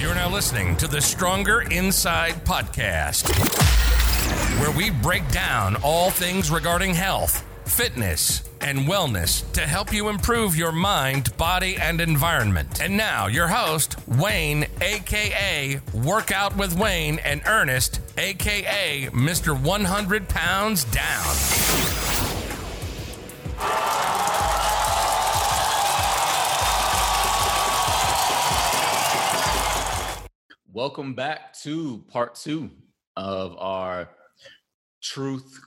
You're now listening to the Stronger Inside podcast, where we break down all things regarding health, fitness, and wellness to help you improve your mind, body, and environment. And now, your host, Wayne, aka Workout with Wayne, and Ernest, aka Mr. 100 Pounds Down. Welcome back to part two of our truth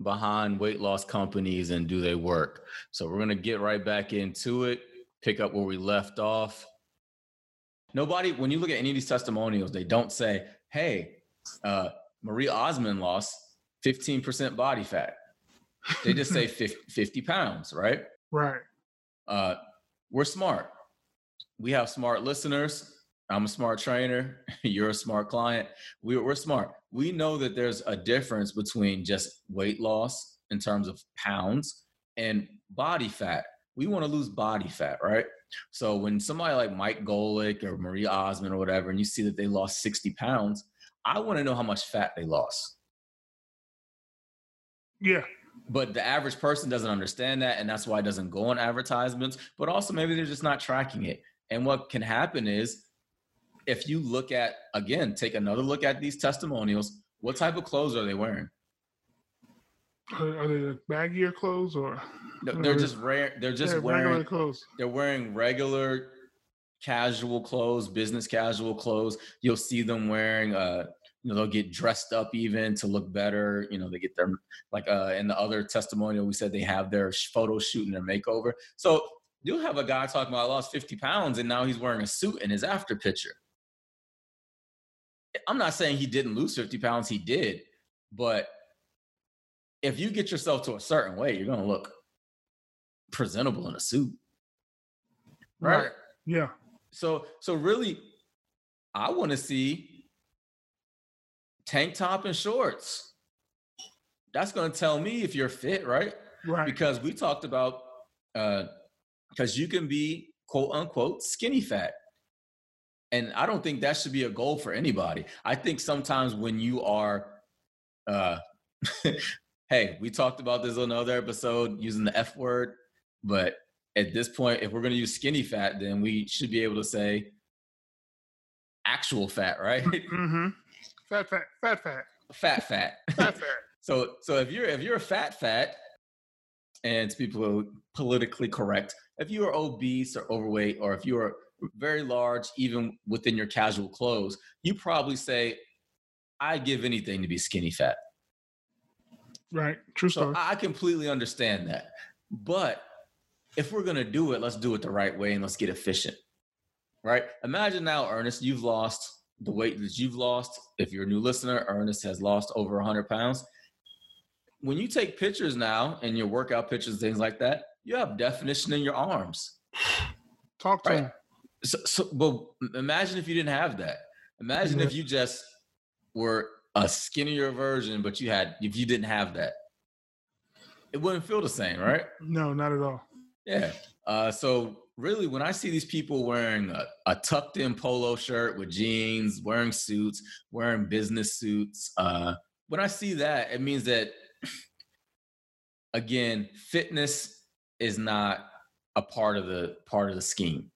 behind weight loss companies and do they work. So we're going to get right back into it, pick up where we left off. Nobody, when you look at any of these testimonials, they don't say, hey, uh, Marie Osmond lost 15% body fat. They just say 50 pounds, right? Right. Uh, we're smart. We have smart listeners. I'm a smart trainer. You're a smart client. We're, we're smart. We know that there's a difference between just weight loss in terms of pounds and body fat. We want to lose body fat, right? So when somebody like Mike Golic or Marie Osmond or whatever, and you see that they lost 60 pounds, I want to know how much fat they lost. Yeah. But the average person doesn't understand that, and that's why it doesn't go on advertisements. But also, maybe they're just not tracking it. And what can happen is if you look at again, take another look at these testimonials. What type of clothes are they wearing? Are, they baggier clothes or? No, they're just rare. They're just yeah, wearing regular clothes. They're wearing regular casual clothes, business casual clothes. You'll see them wearing uh you know, they'll get dressed up even to look better. You know, they get their like uh in the other testimonial, we said they have their photo shoot and their makeover. So you'll have a guy talking about I lost 50 pounds and now he's wearing a suit in his after picture. I'm not saying he didn't lose 50 pounds, he did, but if you get yourself to a certain weight, you're gonna look presentable in a suit. Right? Right. Yeah. So so really I want to see tank top and shorts. That's going to tell me if you're fit, right? Right. Because we talked about uh because you can be quote unquote skinny fat. And I don't think that should be a goal for anybody. I think sometimes when you are uh hey, we talked about this on another episode using the F word, but at this point, if we're going to use skinny fat, then we should be able to say actual fat, right? mm-hmm. Fat, fat, fat, fat, fat, fat. fat, fat. so, so if you're if you're a fat, fat, and to be politically correct, if you are obese or overweight, or if you are very large, even within your casual clothes, you probably say, "I give anything to be skinny fat." Right. True So story. I completely understand that. But if we're going to do it, let's do it the right way and let's get efficient. Right? Imagine now, Ernest, you've lost the weight that you've lost. If you're a new listener, Ernest has lost over 100 pounds. When you take pictures now and your workout pictures, things like that, you have definition in your arms. Talk to right. him. So, so but imagine if you didn't have that. Imagine if you just were a skinnier version, but you had if you didn't have that, it wouldn't feel the same, right? No, not at all. Yeah. Uh, so really, when I see these people wearing a, a tucked in polo shirt with jeans, wearing suits, wearing business suits, uh, when I see that, it means that again, fitness is not a part of the part of the scheme,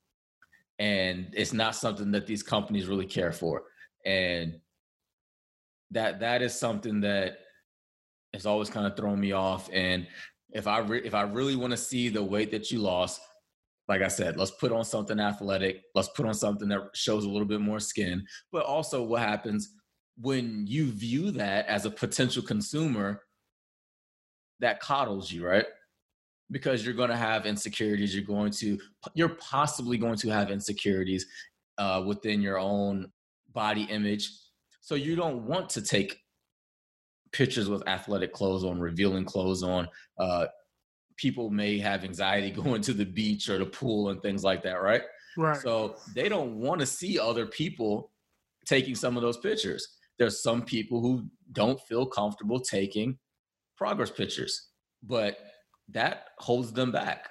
and it's not something that these companies really care for, and that that is something that has always kind of thrown me off. And if I re- if I really want to see the weight that you lost, like I said, let's put on something athletic. Let's put on something that shows a little bit more skin. But also, what happens when you view that as a potential consumer? That coddles you, right? Because you're going to have insecurities. You're going to, you're possibly going to have insecurities uh, within your own body image. So you don't want to take pictures with athletic clothes on, revealing clothes on. Uh, people may have anxiety going to the beach or the pool and things like that, right? Right. So they don't want to see other people taking some of those pictures. There's some people who don't feel comfortable taking progress pictures, but that holds them back.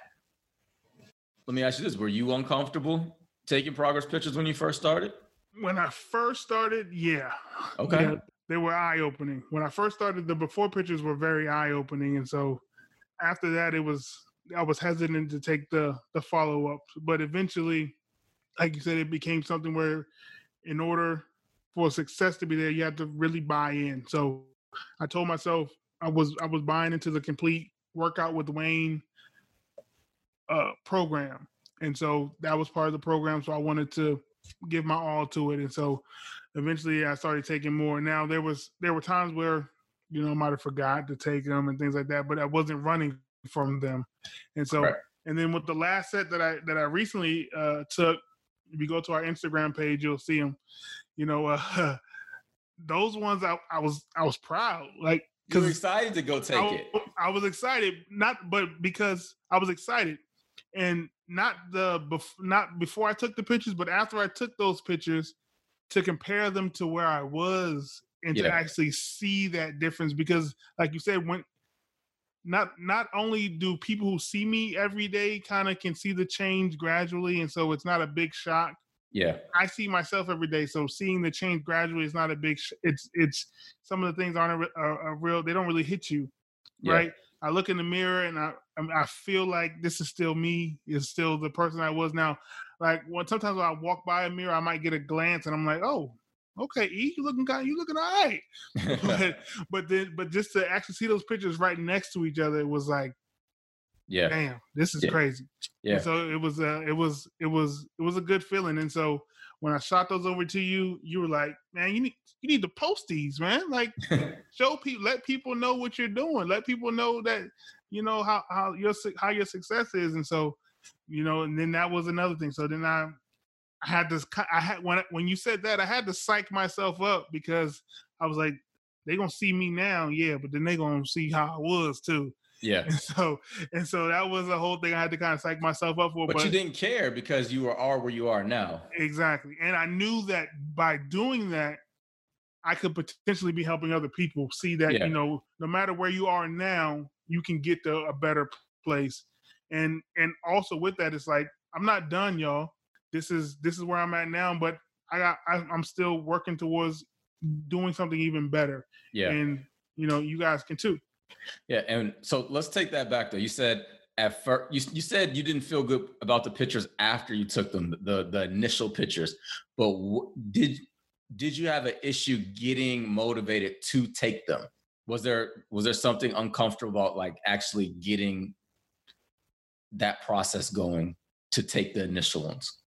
Let me ask you this Were you uncomfortable taking progress pictures when you first started? when I first started, yeah. Okay. Yeah, they were eye opening. When I first started, the before pictures were very eye opening, and so after that, it was I was hesitant to take the the follow up. But eventually, like you said, it became something where, in order for success to be there, you have to really buy in. So I told myself I was I was buying into the complete workout with Wayne uh, program, and so that was part of the program. So I wanted to give my all to it, and so eventually I started taking more. Now there was there were times where you know I might have forgot to take them and things like that, but I wasn't running from them, and so and then with the last set that I that I recently uh, took, if you go to our Instagram page, you'll see them. You know, uh, those ones I, I was I was proud like because excited to go take I, it. I was excited, not but because I was excited, and not the bef- not before I took the pictures, but after I took those pictures to compare them to where I was and to actually see that difference. Because, like you said, when not not only do people who see me every day kind of can see the change gradually, and so it's not a big shock. Yeah. I see myself every day, so seeing the change gradually is not a big. Sh- it's it's some of the things aren't a, a, a real. They don't really hit you, Yeah. right? I look in the mirror and I I, feel like this is still me. Is still the person I was now. Like when sometimes when I walk by a mirror, I might get a glance and I'm like, oh, okay, E, you looking kind, you looking all right. but but then but just to actually see those pictures right next to each other, it was like, yeah. damn, this is Yeah. crazy. Yeah. And so it was uh it was it was it was a good feeling. And so when I shot those over to you, you were like, man, you need you need to post these, man. Like show people let people know what you're doing. Let people know that you know how how your how your success is. And so, you know, and then that was another thing. So then I I had this I had when when you said that I had to psych myself up because I was like they gonna see me now, yeah, but then they gonna see how I was too. Yeah. And so and so that was a whole thing I had to kind of psych myself up for. But, you didn't care because you are, are where you are now. Exactly. And I knew that by doing that, I could potentially be helping other people see that, Yeah. you know, no matter where you are now, you can get to a better place. And and also with that, it's like, I'm not done, y'all. This is this is where I'm at now, but I got I, I'm still working towards doing something even better. Yeah. And you know, you guys can too. Yeah, and so let's take that back though. You said at first you, you said you didn't feel good about the pictures after you took them, the the initial pictures. But did did you have an issue getting motivated to take them? Was there was there something uncomfortable about like actually getting that process going to take the initial ones?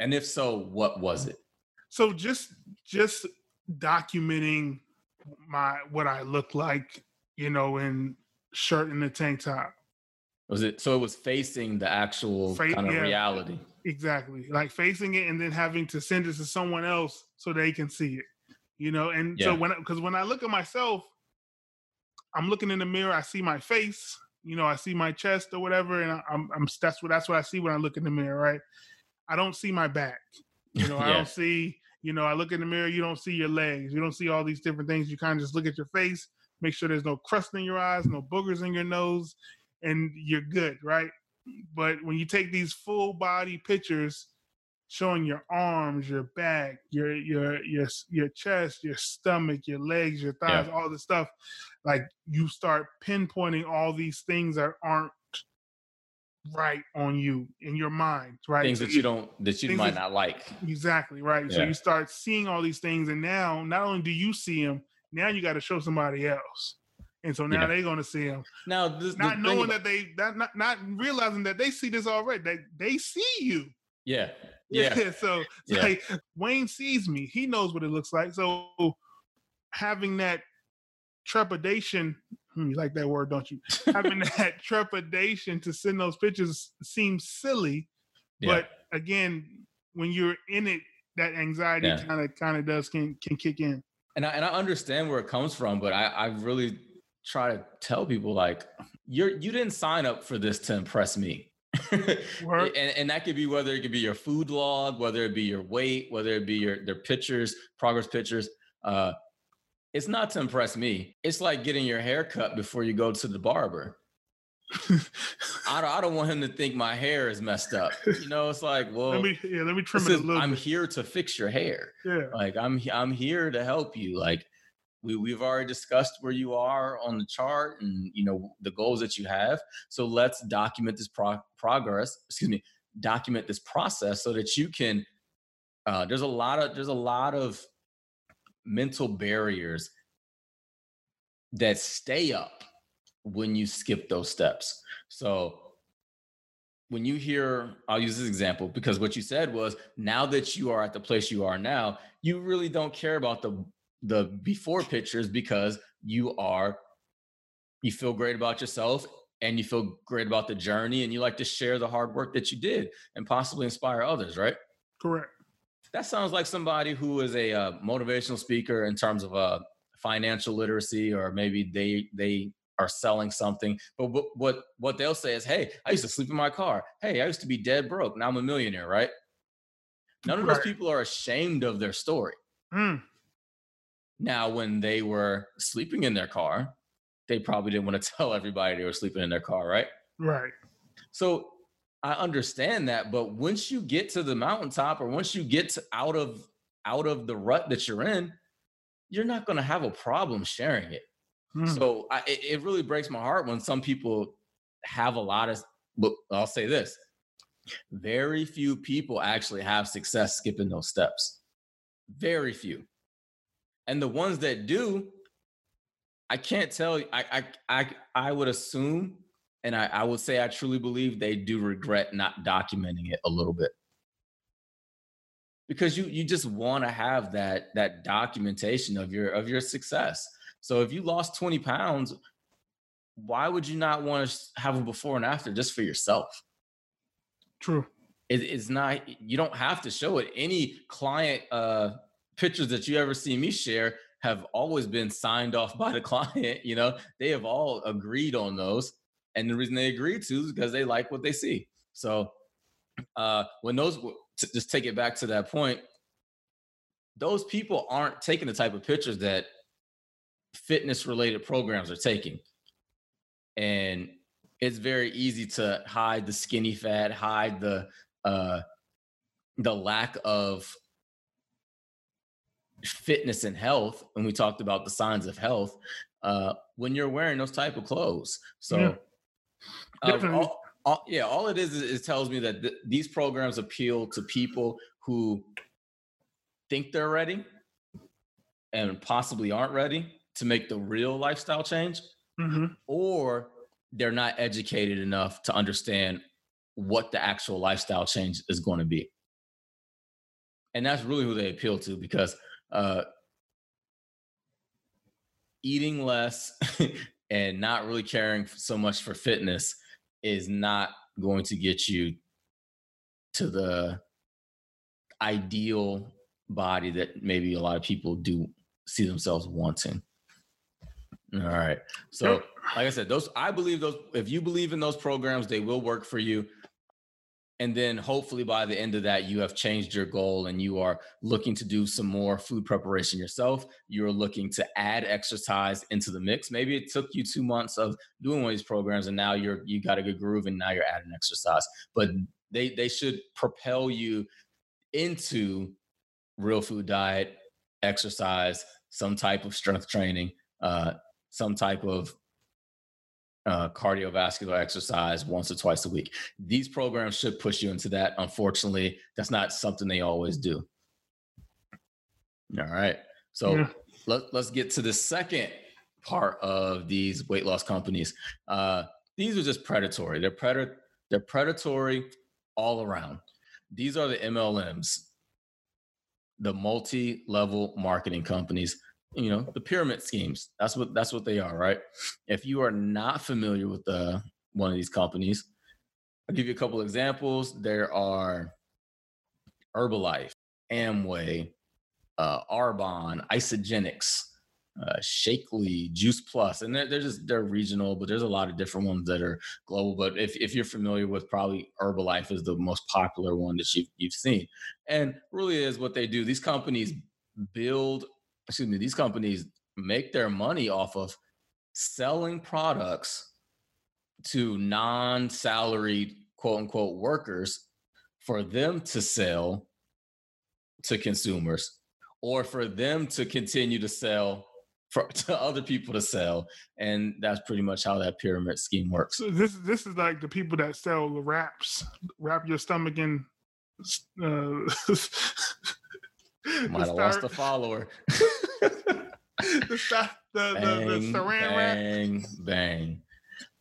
And if so, what was it? So just just documenting my what I look like, you know, in shirt and a tank top. Was it so it was facing the actual Fa- kind of yeah. reality? Exactly. Like facing it and then having to send it to someone else so they can see it. You know, and so when because when I look at myself, I'm looking in the mirror, I see my face, you know, I see my chest or whatever, and I- I'm I'm that's what that's what I see when I look in the mirror, right? I don't see my back. You know, I don't see, you know, I look in the mirror, you don't see your legs, you don't see all these different things. You kind of just look at your face, make sure there's no crust in your eyes, no boogers in your nose, and you're good, right? But when you take these full body pictures showing your arms, your back, your your your your chest, your stomach, your legs, your thighs, all this stuff, like you start pinpointing all these things that aren't right on you in your mind, right? Things So that you don't that you might that- not like. Exactly right. So you start seeing all these things, and now not only do you see them, now you got to show somebody else, and so now Yeah. they're going to see them, Now, this, not knowing about- that they that not not realizing that they see this already. That they see you. yeah, yeah, so Yeah. like Wayne sees me. He knows what it looks like. So having that trepidation. hmm, you like that word, don't you? having that trepidation to send those pictures seems silly, yeah. but again, when you're in it, that anxiety kind of kind of does can can kick in. And I and I understand where it comes from, but I I really try to tell people like you're you didn't sign up for this to impress me. and, and that could be whether it could be your food log, whether it be your weight, whether it be your their pictures, progress pictures. Uh, it's not to impress me. It's like getting your hair cut before you go to the barber. I don't, I don't want him to think my hair is messed up. You know, it's like, well, let me yeah, let me trim it a little I'm bit. here to fix your hair. Yeah. Like I'm I'm here to help you. Like we we've already discussed where you are on the chart and you know the goals that you have. So let's document this pro- progress. Excuse me, document this process so that you can. Uh, there's a lot of there's a lot of mental barriers that stay up when you skip those steps. So when you hear, I'll use this example because what you said was now that you are at the place you are now, you really don't care about the the before pictures because you are you feel great about yourself and you feel great about the journey and you like to share the hard work that you did and possibly inspire others, right? Correct. That sounds like somebody who is a uh, motivational speaker in terms of uh, financial literacy, or maybe they they are selling something. But what what what they'll say is, "Hey, I used to sleep in my car. Hey, I used to be dead broke. Now I'm a millionaire." Right? None of those people are ashamed of their story. Mm, Now, when they were sleeping in their car, they probably didn't want to tell everybody they were sleeping in their car, right? right. So I understand that, but once you get to the mountaintop or once you get to out of out of the rut that you're in, you're not going to have a problem sharing it. Mm, So I, it, it really breaks my heart when some people have a lot of. But I'll say this: very few people actually have success skipping those steps. Very few, and the ones that do, I can't tell. you- I I I, I would assume, and I, I would say I truly believe they do regret not documenting it a little bit because you you just want to have that that documentation of your of your success. So if you lost 20 pounds, why would you not want to have a before and after just for yourself? true. It, it's not you don't have to show it. Any client uh pictures that you ever see me share have always been signed off by the client. You know, they have all agreed on those. And the reason they agreed to is because they like what they see. So uh when those to just take it back to that point, those people aren't taking the type of pictures that fitness related programs are taking. And it's very easy to hide the skinny fat, hide the uh the lack of fitness and health when we talked about the signs of health uh when you're wearing those type of clothes so Yeah. uh, all, all, yeah all it is is it tells me that th- these programs appeal to people who think they're ready and possibly aren't ready to make the real lifestyle change hmm or they're not educated enough to understand what the actual lifestyle change is going to be. And that's really who they appeal to because uh, eating less and not really caring so much for fitness is not going to get you to the ideal body that maybe a lot of people do see themselves wanting. All right. So, Yep. like I said, those I believe those if you believe in those programs, they will work for you. And then hopefully by the end of that, you have changed your goal and you are looking to do some more food preparation yourself. You're looking to add exercise into the mix. Maybe it took you two months of doing one of these programs and now you're you got a good groove and now you're adding exercise. But they they should propel you into real food diet, exercise, some type of strength training, uh, some type of uh, cardiovascular exercise once or twice a week. These programs should push you into that. Unfortunately, that's not something they always do. All right. So Yeah. let, let's get to the second part of these weight loss companies. Uh, these are just predatory. They're predator. They're predatory all around. These are the MLMs, the multi-level marketing companies you know the pyramid schemes. That's what that's what they are right? If you are not familiar with the one of these companies i'll give you a couple examples. There are herbalife amway uh, arbonne Isagenix uh, Shaklee juice plus. And they're, they're just they're regional but there's a lot of different ones that are global. But if, if you're familiar with probably herbalife is the most popular one that you've, you've seen. And really is what they do. These companies build excuse me, these companies make their money off of selling products to non-salaried quote unquote workers for them to sell to consumers or for them to continue to sell for to other people to sell and that's pretty much how that pyramid scheme works So this this is like the people that sell the wraps, wrap your stomach in. Uh, might have lost a follower the, sti- the, the, the bang saran wrap. bang bang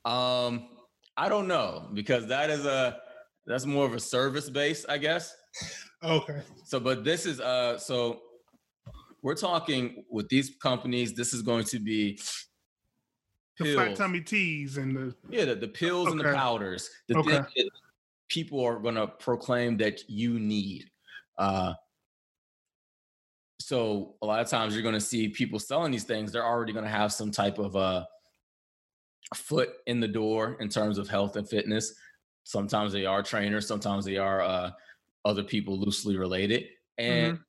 um i don't know because that is a that's more of a service base i guess Okay. So, but this is uh, so we're talking with these companies. This is going to be The flat pills. tummy teas and the Yeah, the, the pills and the powders. The Okay. things that people are going to proclaim that you need. Uh, so a lot of times you're going to see people selling these things. They're already going to have some type of uh, foot in the door in terms of health and fitness. Sometimes they are trainers. Sometimes they are uh, other people loosely related. And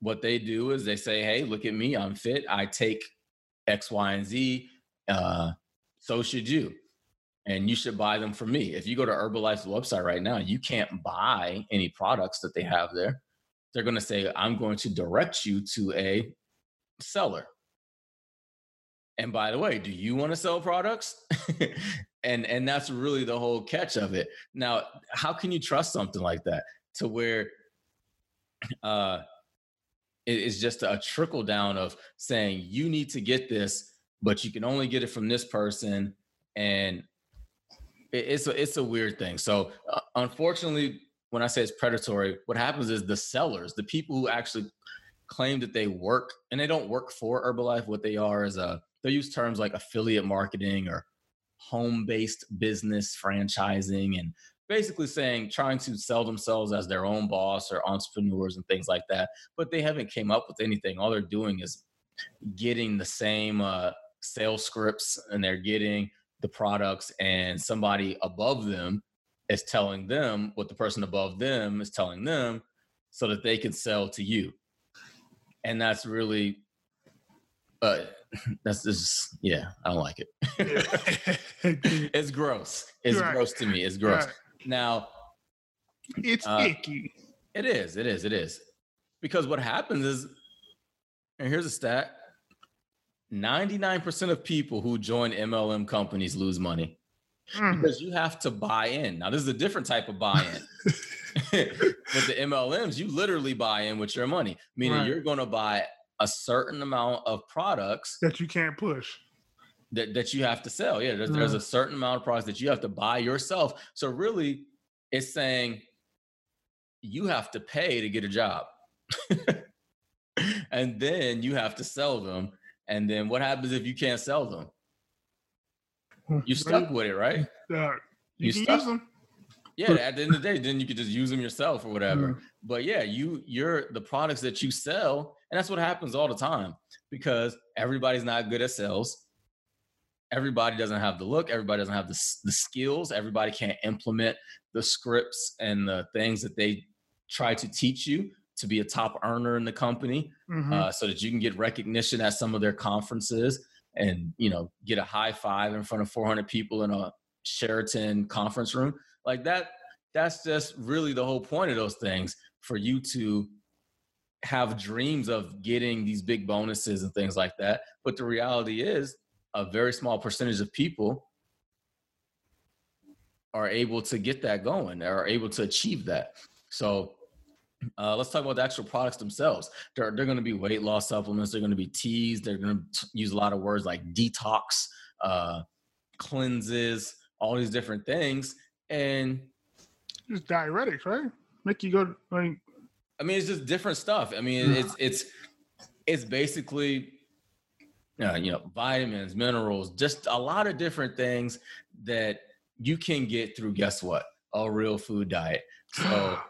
what they do is they say, "Hey, look at me. I'm fit. I take X, Y, and Z. Uh, so should you." and you should buy them from me. If you go to Herbalife's website right now, you can't buy any products that they have there. They're going to say, I'm going to direct you to a seller. And by the way, do you want to sell products? and and that's really the whole catch of it. Now, how can you trust something like that to where uh it is just a trickle down of saying you need to get this, but you can only get it from this person and it's a it's a weird thing. So uh, unfortunately, when I say it's predatory, what happens is the sellers, the people who actually claim that they work and they don't work for Herbalife. What they are is a they use terms like affiliate marketing or home based business franchising and basically saying trying to sell themselves as their own boss or entrepreneurs and things like that. But they haven't came up with anything. All they're doing is getting the same uh, sales scripts and they're getting the products and somebody above them is telling them what the person above them is telling them so that they can sell to you. And that's really uh that's just yeah i don't like it. It's gross. It's Right. gross to me. It's gross. Right. now It's Uh, icky. it is. It is. It is. Because what happens is and here's a stat 99% of people who join mlm companies lose money Mm. because you have to buy in. Now, this is a different type of buy in. with the MLMs, you literally buy in with your money, meaning Right. you're going to buy a certain amount of products That you can't push. that, that you have to sell. Yeah, there's, there's a certain amount of products that you have to buy yourself. So, really, it's saying you have to pay to get a job. and then you have to sell them. And then what happens if you can't sell them? You stuck with it, right? Uh, you, You stuck- use them. Yeah, at the end of the day, then you could just use them yourself or whatever. Mm. But yeah, you you're the products that you sell, and that's what happens all the time because everybody's not good at sales. Everybody doesn't have the look. Everybody doesn't have the, the skills. Everybody can't implement the scripts and the things that they try to teach you to be a top earner in the company Mhm. uh, so that you can get recognition at some of their conferences and you know get a high five in front of 400 people in a Sheraton conference room like that that's just really the whole point of those things for you to have dreams of getting these big bonuses and things like that. But the reality is a very small percentage of people are able to get that going are able to achieve that. So uh, let's talk about the actual products themselves. They're, they're going to be weight loss supplements. They're going to be teas. They're going to use a lot of words like detox, uh, cleanses, all these different things. And Just diuretics, right? Make you go like I mean, it's just different stuff. I mean, Yeah. it's it's it's basically uh, you know vitamins, minerals, just a lot of different things that you can get through. Guess what? A real food diet. So.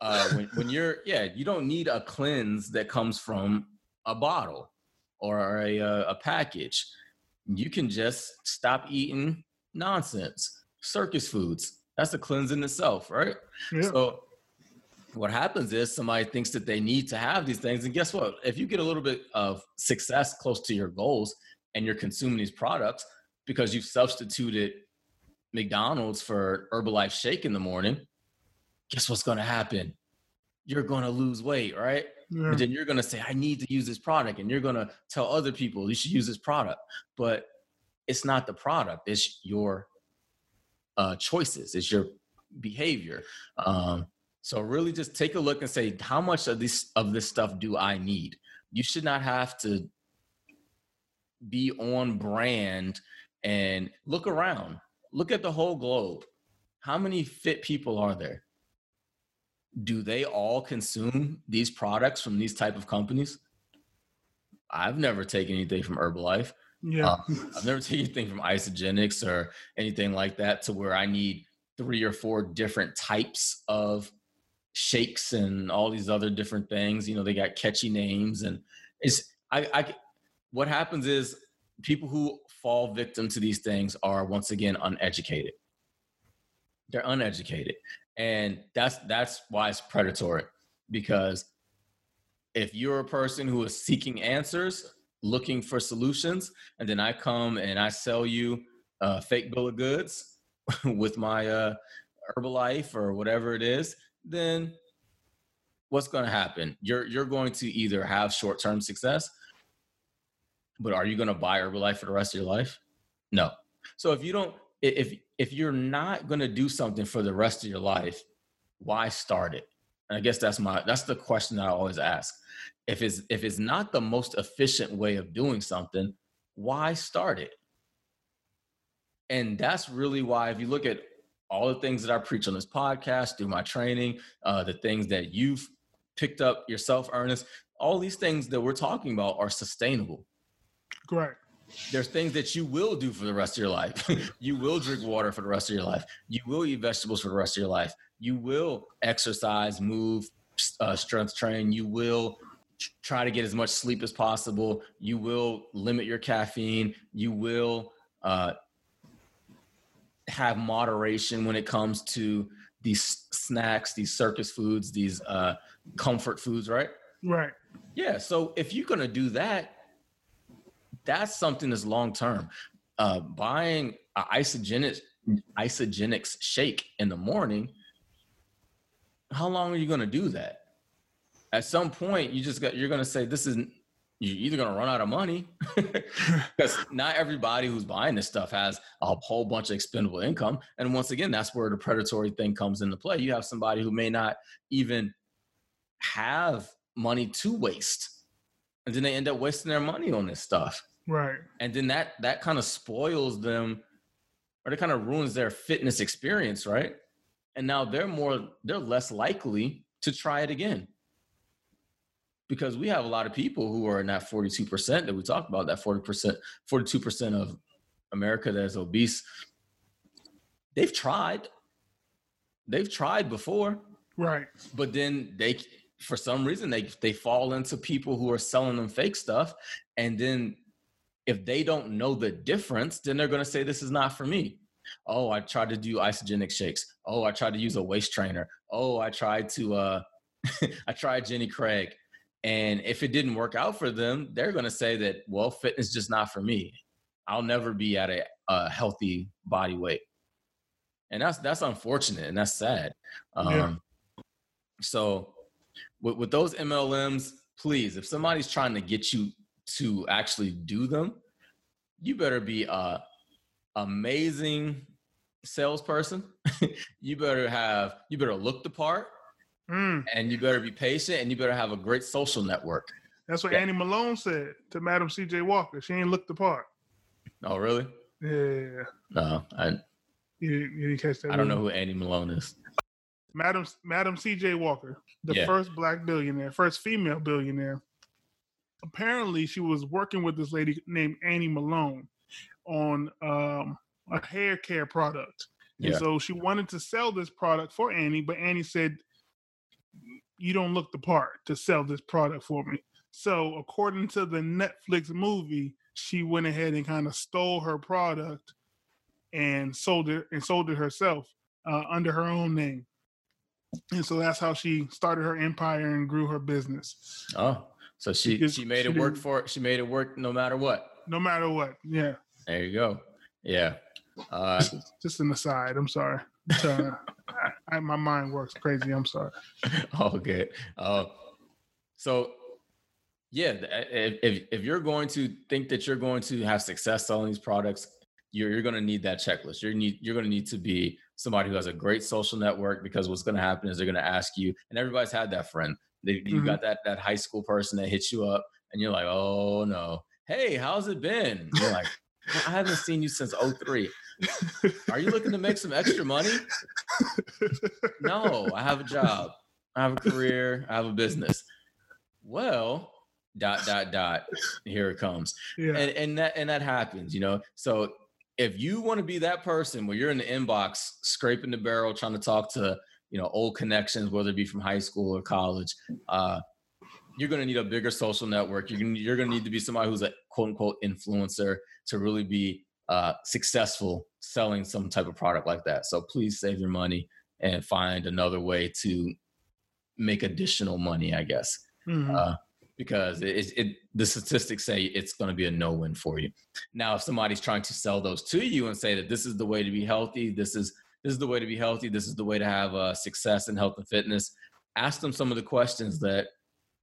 uh, when, when you're yeah you don't need a cleanse that comes from a bottle or a, uh, a package. You can just stop eating nonsense. Circus foods that's a cleanse in itself right? Yeah. so what happens is somebody thinks that they need to have these things and guess what? If you get a little bit of success close to your goals and you're consuming these products because you've substituted McDonald's for Herbalife shake in the morning, guess what's going to happen? You're going to lose weight, right? Yeah. And then you're going to say, I need to use this product. And you're going to tell other people you should use this product. But it's not the product, it's your uh, choices, it's your behavior. Um, so really just take a look and say, how much of this of this stuff do I need? You should not have to be on brand and look around. Look at the whole globe. How many fit people are there? Do they all consume these products from these type of companies? I've never taken anything from Herbalife. Yeah. Uh, I've never taken anything from Isagenix or anything like that to where I need three or four different types of shakes and all these other different things. You know, they got catchy names and it's I, I what happens is people who fall victim to these things are once again uneducated. They're uneducated. And that's that's why it's predatory because if you're a person who is seeking answers, looking for solutions, and then I come and I sell you a fake bill of goods with my uh, Herbalife or whatever it is, then what's going to happen? You're you're going to either have short term success, but are you going to buy Herbalife for the rest of your life? No. So if you don't, if if you're not going to do something for the rest of your life, why start it? And I guess that's my that's the question that I always ask. If it's if it's not the most efficient way of doing something, why start it? And that's really why, if you look at all the things that I preach on this podcast, do my training, uh, the things that you've picked up yourself, Ernest, all these things that we're talking about are sustainable. Correct. There's things that you will do for the rest of your life. you will drink water for the rest of your life. You will eat vegetables for the rest of your life. You will exercise, move, uh, strength train. You will try to get as much sleep as possible. You will limit your caffeine. You will uh, have moderation when it comes to these snacks, these circus foods, these uh, comfort foods, right? Right. Yeah. So if you're going to do that, that's something that's long term. Uh, buying an Isagenix shake in the morning, how long are you going to do that? At some point, you just got you're going to say this isn't. You're either going to run out of money because not everybody who's buying this stuff has a whole bunch of expendable income. And once again, that's where the predatory thing comes into play. You have somebody who may not even have money to waste, and then they end up wasting their money on this stuff. Right. And then that that kind of spoils them, or it kind of ruins their fitness experience, right? And now they're more they're less likely to try it again because we have a lot of people who are in that 42% that we talked about, that 40%, 42% of America that is obese. They've tried. They've tried before. Right. But then they for some reason they they fall into people who are selling them fake stuff. And then if they don't know the difference, then they're gonna say this is not for me. Oh, I tried to do Isagenix shakes. Oh, I tried to use a waist trainer. Oh, I tried to uh I tried Jenny Craig. And if it didn't work out for them, they're going to say that, well, fitness just not for me. I'll never be at a, a healthy body weight. And that's that's unfortunate and that's sad. Um, Yeah. So with, with those MLMs, please, if somebody's trying to get you to actually do them, you better be a amazing salesperson. you better have you better look the part Mm. and you better be patient and you better have a great social network. That's what Yeah. Annie Malone said to Madam C.J. Walker. She ain't looked the part. Oh, really? Yeah. No, I You, you didn't catch that. I don't know who Annie Malone is. Madam Madam C.J. Walker, the Yeah. first black billionaire, first female billionaire. Apparently, she was working with this lady named Annie Malone on um, a hair care product. And so she wanted to sell this product for Annie, but Annie said, You don't look the part to sell this product for me. So, according to the Netflix movie, she went ahead and kind of stole her product and sold it and sold it herself uh, under her own name. And so that's how she started her empire and grew her business. Oh, so she Because she made she it work for she made it work no matter what. No matter what. Yeah. There you go. Yeah. Uh, Just an aside. I'm sorry. Uh, I, my mind works crazy. I'm sorry. all good. Uh, so yeah, if, if if you're going to think that you're going to have success selling these products, you're you're going to need that checklist. You're need you're going to need to be somebody who has a great social network because what's going to happen is they're going to ask you, and everybody's had that friend. They, you Mhm. got that that high school person that hits you up, and you're like, oh no, hey, how's it been? You're like, I haven't seen you since 03. Are you looking to make some extra money? No, I have a job. I have a career. I have a business. Well, dot dot dot. Here it comes. yeah. And and that and that happens, you know. So if you want to be that person where you're in the inbox scraping the barrel trying to talk to, you know, old connections, whether it be from high school or college, uh, you're going to need a bigger social network. You're going to, you're going to need to be somebody who's a quote unquote influencer to really be uh, successful selling some type of product like that. So please save your money and find another way to make additional money, I guess Mhm. uh, because it, it, it the statistics say it's going to be a no win for you. Now, if somebody's trying to sell those to you and say that this is the way to be healthy, this is this is the way to be healthy, this is the way to have uh, success in health and fitness, ask them some of the questions that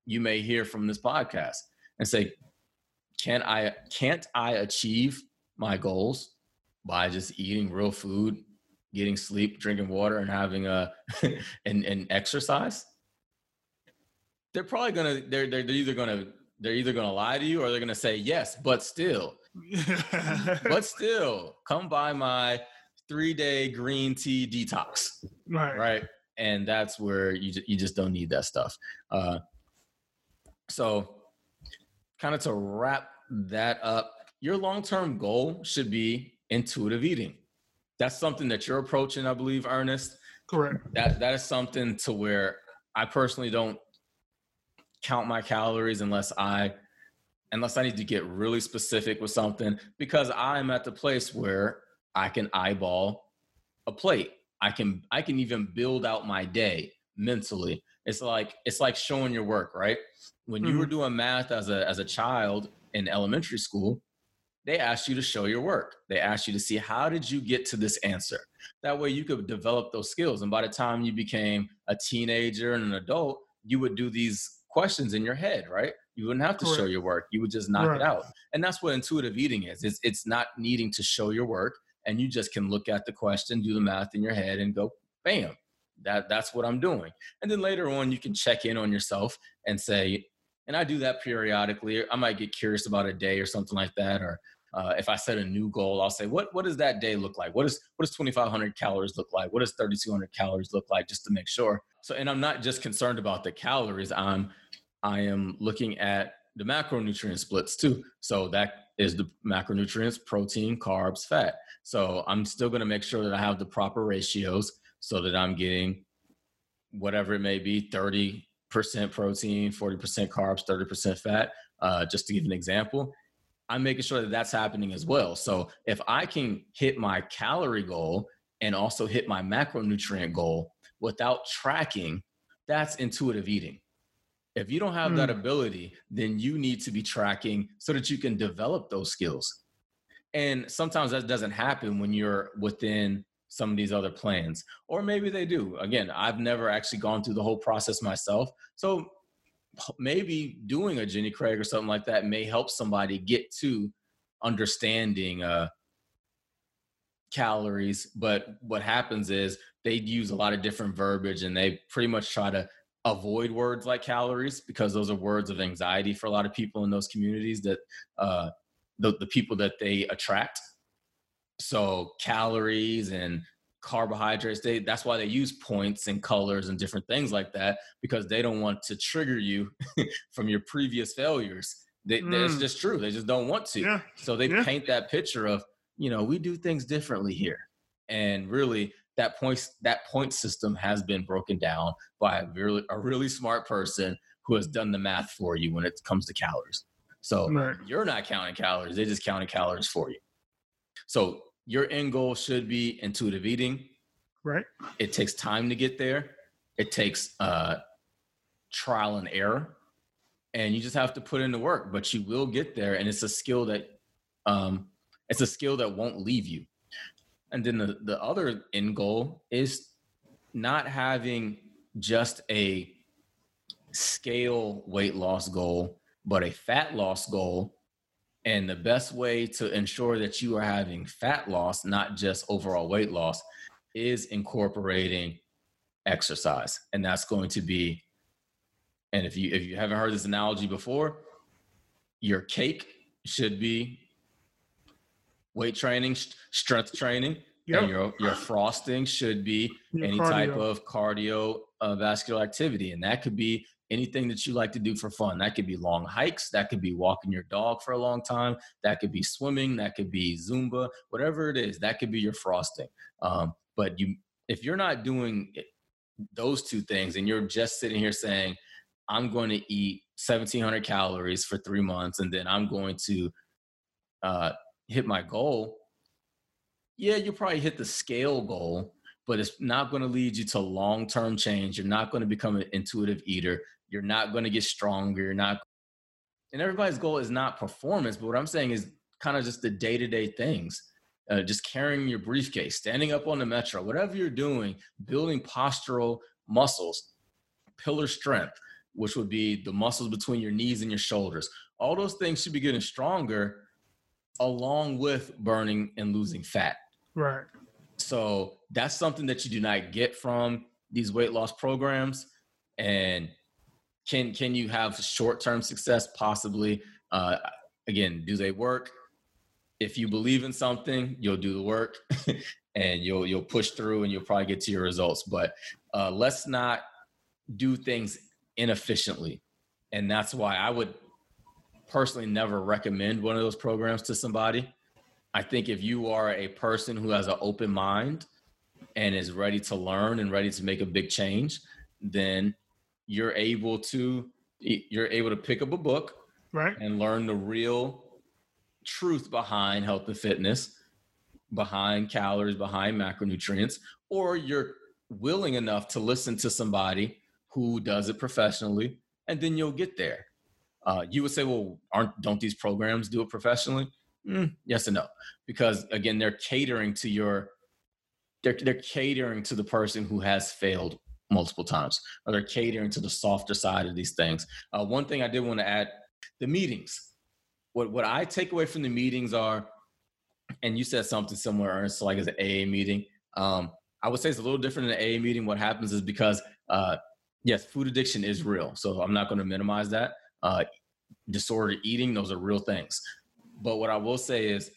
you may hear from this podcast and say, can I can't I achieve my goals by just eating real food, getting sleep, drinking water, and having a and, and exercise? they're probably gonna they're, they're they're either gonna they're either gonna lie to you or they're gonna say yes, but still, but still, come by my three day green tea detox, right. right? And that's where you you just don't need that stuff. Uh, so, kind of to wrap that up, your long term goal should be intuitive eating. That's something that you're approaching, I believe, Ernest Correct. that that is something to where I personally don't count my calories unless I unless I need to get really specific with something because I'm at the place where I can eyeball a plate. I can I can even build out my day mentally. It's like it's like showing your work, right? When you were mm-hmm. doing math as a as a child in elementary school, they asked you to show your work. They asked you to see how did you get to this answer. That way you could develop those skills. And by the time you became a teenager and an adult, you would do these questions in your head, right? You wouldn't have to show your work. You would just knock Right. it out. And that's what intuitive eating is. It's, it's not needing to show your work. And you just can look at the question, do the math in your head, and go, bam, that, that's what I'm doing. And then later on, you can check in on yourself and say, and I do that periodically. I might get curious about a day or something like that, or uh, if I set a new goal, I'll say, what what does that day look like? What is what does 2,500 calories look like? What does 3,200 calories look like? Just to make sure. So, and I'm not just concerned about the calories. I'm I am looking at the macronutrient splits too. So that is the macronutrients: protein, carbs, fat. So I'm still going to make sure that I have the proper ratios so that I'm getting whatever it may be 30% protein 40% carbs 30% fat uh, just to give an example i'm making sure that that's happening as well. So if i can hit my calorie goal and also hit my macronutrient goal without tracking that's intuitive eating. If you don't have that Mm. ability then you need to be tracking so that you can develop those skills. And sometimes that doesn't happen when you're within some of these other plans or maybe they do. Again i've never actually gone through the whole process myself. So maybe doing a jenny craig or something like that may help somebody get to understanding uh calories but what happens is they use a lot of different verbiage and they pretty much try to avoid words like calories because those are words of anxiety for a lot of people in those communities that uh the, the people that they attract. So calories and carbohydrates they that's why they use points and colors and different things like that because they don't want to trigger you from your previous failures they, they- it's Mm. just true they just don't want to Yeah. so they Yeah. paint that picture of you know we do things differently here and really that points that point system has been broken down by a really a really smart person who has done the math for you when it comes to calories so Right. you're not counting calories they're just counting calories for you so your end goal should be intuitive eating Right. it takes time to get there it takes uh trial and error and you just have to put in the work but you will get there and it's a skill that um it's a skill that won't leave you And then the, the other end goal is not having just a scale weight loss goal, but a fat loss goal. And the best way to ensure that you are having fat loss, not just overall weight loss, is incorporating exercise. And that's going to be, and if you if you haven't heard this analogy before, your cake should be weight training, strength training, yep. and your your frosting should be your any cardio. type of cardio uh, vascular activity, and that could be anything that you like to do for fun. That could be long hikes, that could be walking your dog for a long time, that could be swimming, that could be Zumba, whatever it is, that could be your frosting. Um, but you, if you're not doing those two things, and you're just sitting here saying, "I'm going to eat 1,700 calories for three months, and then I'm going to uh, hit my goal," yeah, you'll probably hit the scale goal, but it's not going to lead you to long term change. You're not going to become an intuitive eater. You're not going to get stronger. You're not. And everybody's goal is not performance, but what I'm saying is kind of just the day to day things. Uh, just carrying your briefcase, standing up on the metro, whatever you're doing, building postural muscles, pillar strength, which would be the muscles between your knees and your shoulders. All those things should be getting stronger along with burning and losing fat. Right. So that's something that you do not get from these weight loss programs. And can can you have short term success? Possibly. Uh, again, do they work? If you believe in something, you'll do the work, and you'll you'll push through, and you'll probably get to your results. But uh, let's not do things inefficiently, and that's why I would personally never recommend one of those programs to somebody I think if you are a person who has an open mind and is ready to learn and ready to make a big change, then you're able to you're able to pick up a book right. and learn the real truth behind health and fitness behind calories behind macronutrients or you're willing enough to listen to somebody who does it professionally and then you'll get there. Uh, you would say well aren't don't these programs do it professionally? Mm, yes and no, because again, they're catering to your, they're they're catering to the person who has failed multiple times, or they're catering to the softer side of these things. Uh, one thing I did want to add: the meetings. What what I take away from the meetings are, and you said something similar, Ernest, like as an AA meeting. Um, I would say it's a little different in an AA meeting. What happens is because uh, yes, food addiction is real, so I'm not going to minimize that. Uh, disordered eating; those are real things. But what I will say is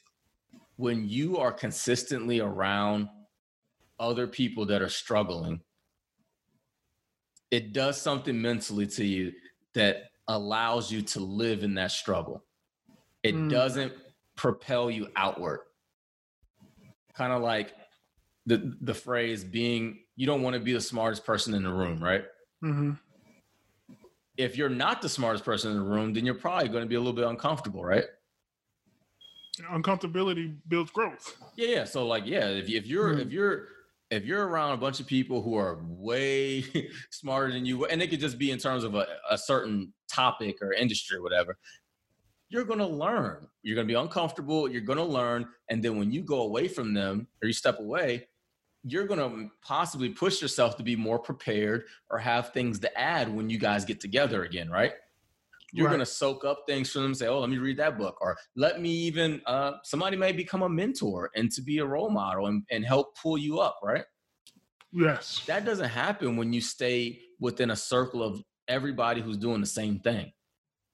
when you are consistently around other people that are struggling, it does something mentally to you that allows you to live in that struggle. It mm. doesn't propel you outward. Kind of like the the phrase being you don't want to be the smartest person in the room, right? Mm-hmm. If you're not the smartest person in the room, then you're probably going to be a little bit uncomfortable, right? uncomfortability builds growth. Yeah, yeah. So like, yeah, if, if you're mm-hmm. if you're if you're around a bunch of people who are way smarter than you, and it could just be in terms of a, a certain topic or industry or whatever, you're going to learn. You're going to be uncomfortable. You're going to learn. And then when you go away from them or you step away, you're going to possibly push yourself to be more prepared or have things to add when you guys get together again, right? You're right. going to soak up things from them say oh let me read that book or let me even uh, somebody may become a mentor and to be a role model and, and help pull you up right? Yes. That doesn't happen when you stay within a circle of everybody who's doing the same thing.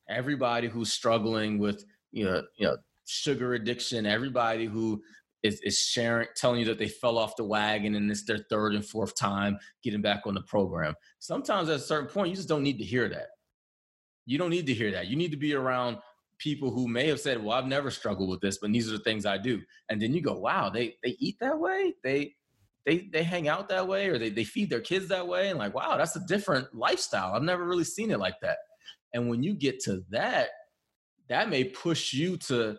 Everybody who's struggling with you know, you know sugar addiction everybody who is, is sharing telling you that they fell off the wagon and it's their third and fourth time getting back on the program. Sometimes at a certain point you just don't need to hear that you don't need to hear that. You need to be around people who may have said, "Well, I've never struggled with this, but these are the things I do." And then you go, "Wow, they they eat that way. They they they hang out that way, or they they feed their kids that way." And like, wow, that's a different lifestyle. I've never really seen it like that. And when you get to that, that may push you to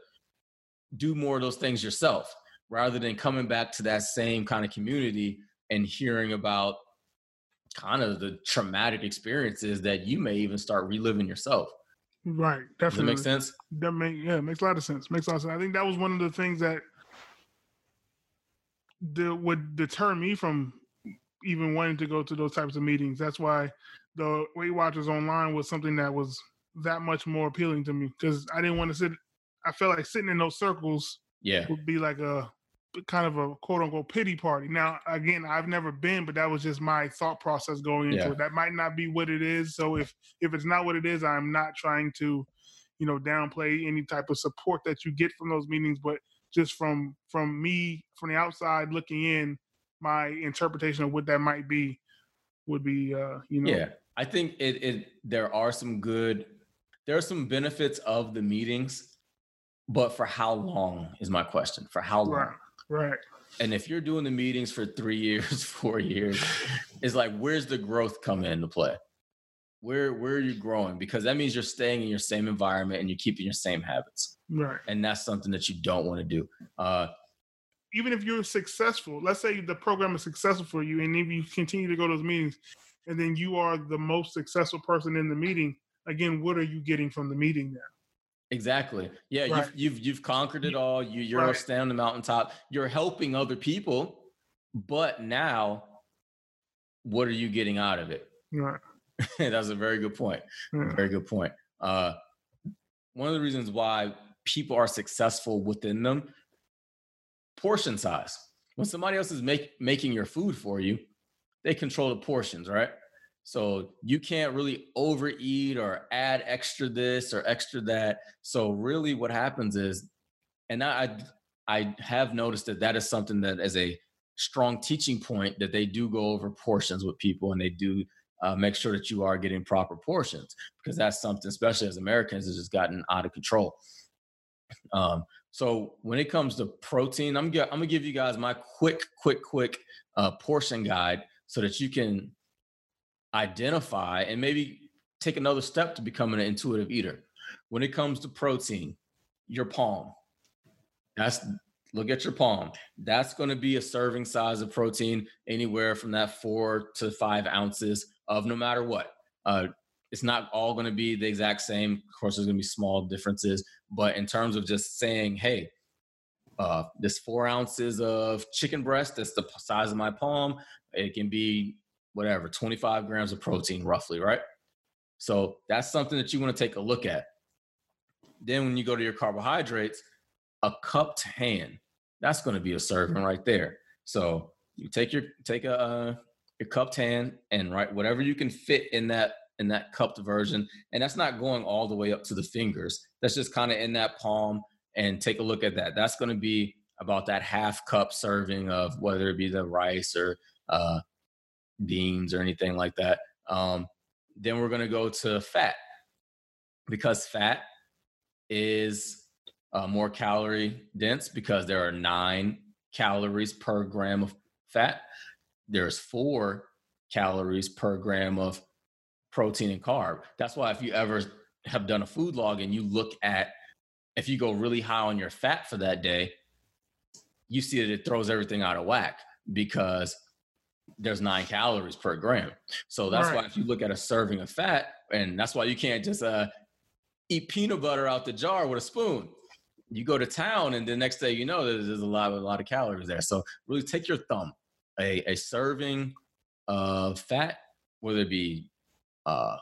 do more of those things yourself rather than coming back to that same kind of community and hearing about kind of the traumatic experiences that you may even start reliving yourself. Right. Definitely. Does that make sense? That make yeah, makes a lot of sense. Makes a lot of sense. I think that was one of the things that the, would deter me from even wanting to go to those types of meetings. That's why the Weight Watchers online was something that was that much more appealing to me because I didn't want to sit. I felt like sitting in those circles Yeah. would be like a kind of a quote unquote pity party. Now, again, I've never been, but that was just my thought process going into Yeah. it. That might not be what it is. So if if it's not what it is, I'm not trying to, you know, downplay any type of support that you get from those meetings, but just from from me from the outside looking in, my interpretation of what that might be would be uh, you know, Yeah, I think it, it there are some good there are some benefits of the meetings, but for how long is my question? For how long? right, right. And if you're doing the meetings for three years, four years, it's like where's the growth coming into play? Where where are you growing? Because that means you're staying in your same environment and you're keeping your same habits. Right. And that's something that you don't want to do. Uh even if you're successful, let's say the program is successful for you, and if you continue to go to those meetings, and then you are the most successful person in the meeting, again, what are you getting from the meeting now? Exactly. Yeah, Right. you've you've you've conquered it all. You you're Right. standing on the mountaintop. You're helping other people, but now, what are you getting out of it? Right. That's a very good point. Yeah. Very good point. Uh, one of the reasons why people are successful within them, portion size. When somebody else is make, making your food for you, they control the portions, right? So you can't really overeat or add extra this or extra that. So really, what happens is, and I I have noticed that that is something that is a strong teaching point that they do go over portions with people and they do uh, make sure that you are getting proper portions because that's something, especially as Americans, has just gotten out of control. Um, so when it comes to protein, I'm, ge- I'm gonna give you guys my quick, quick, quick uh, portion guide so that you can identify and maybe take another step to becoming an intuitive eater. When it comes to protein, your palm. That's look at your palm. That's going to be a serving size of protein, anywhere from that four to five ounces of no matter what. Uh, it's not all going to be the exact same. Of course, there's going to be small differences, but in terms of just saying, hey, uh, this four ounces of chicken breast, that's the size of my palm. It can be whatever, 25 grams of protein, roughly, right? So that's something that you want to take a look at. Then when you go to your carbohydrates, a cupped hand, that's going to be a serving right there. So you take your take a uh, your cupped hand and right whatever you can fit in that in that cupped version, and that's not going all the way up to the fingers. That's just kind of in that palm. And take a look at that. That's going to be about that half cup serving of whether it be the rice or uh, beans or anything like that. Um, then we're going to go to fat because fat is uh, more calorie dense because there are nine calories per gram of fat. There's four calories per gram of protein and carb. That's why if you ever have done a food log and you look at if you go really high on your fat for that day, you see that it throws everything out of whack because there's nine calories per gram. So that's Right. why if you look at a serving of fat, and that's why you can't just uh, eat peanut butter out the jar with a spoon. You go to town, and the next day you know there's, there's a lot, a lot of calories there. So really take your thumb, a, a serving of fat, whether it be uh,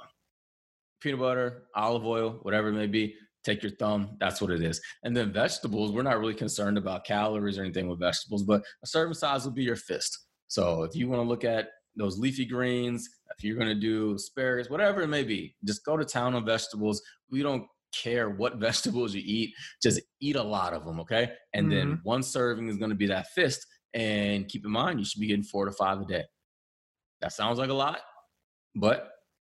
peanut butter, olive oil, whatever it may be. Take your thumb. That's what it is. And then vegetables, we're not really concerned about calories or anything with vegetables, but a serving size will be your fist. So if you want to look at those leafy greens, if you're going to do asparagus, whatever it may be, just go to town on vegetables. We don't care what vegetables you eat, just eat a lot of them, okay? And then mm-hmm. one serving is going to be that fist. And keep in mind, you should be getting four to five a day. That sounds like a lot, but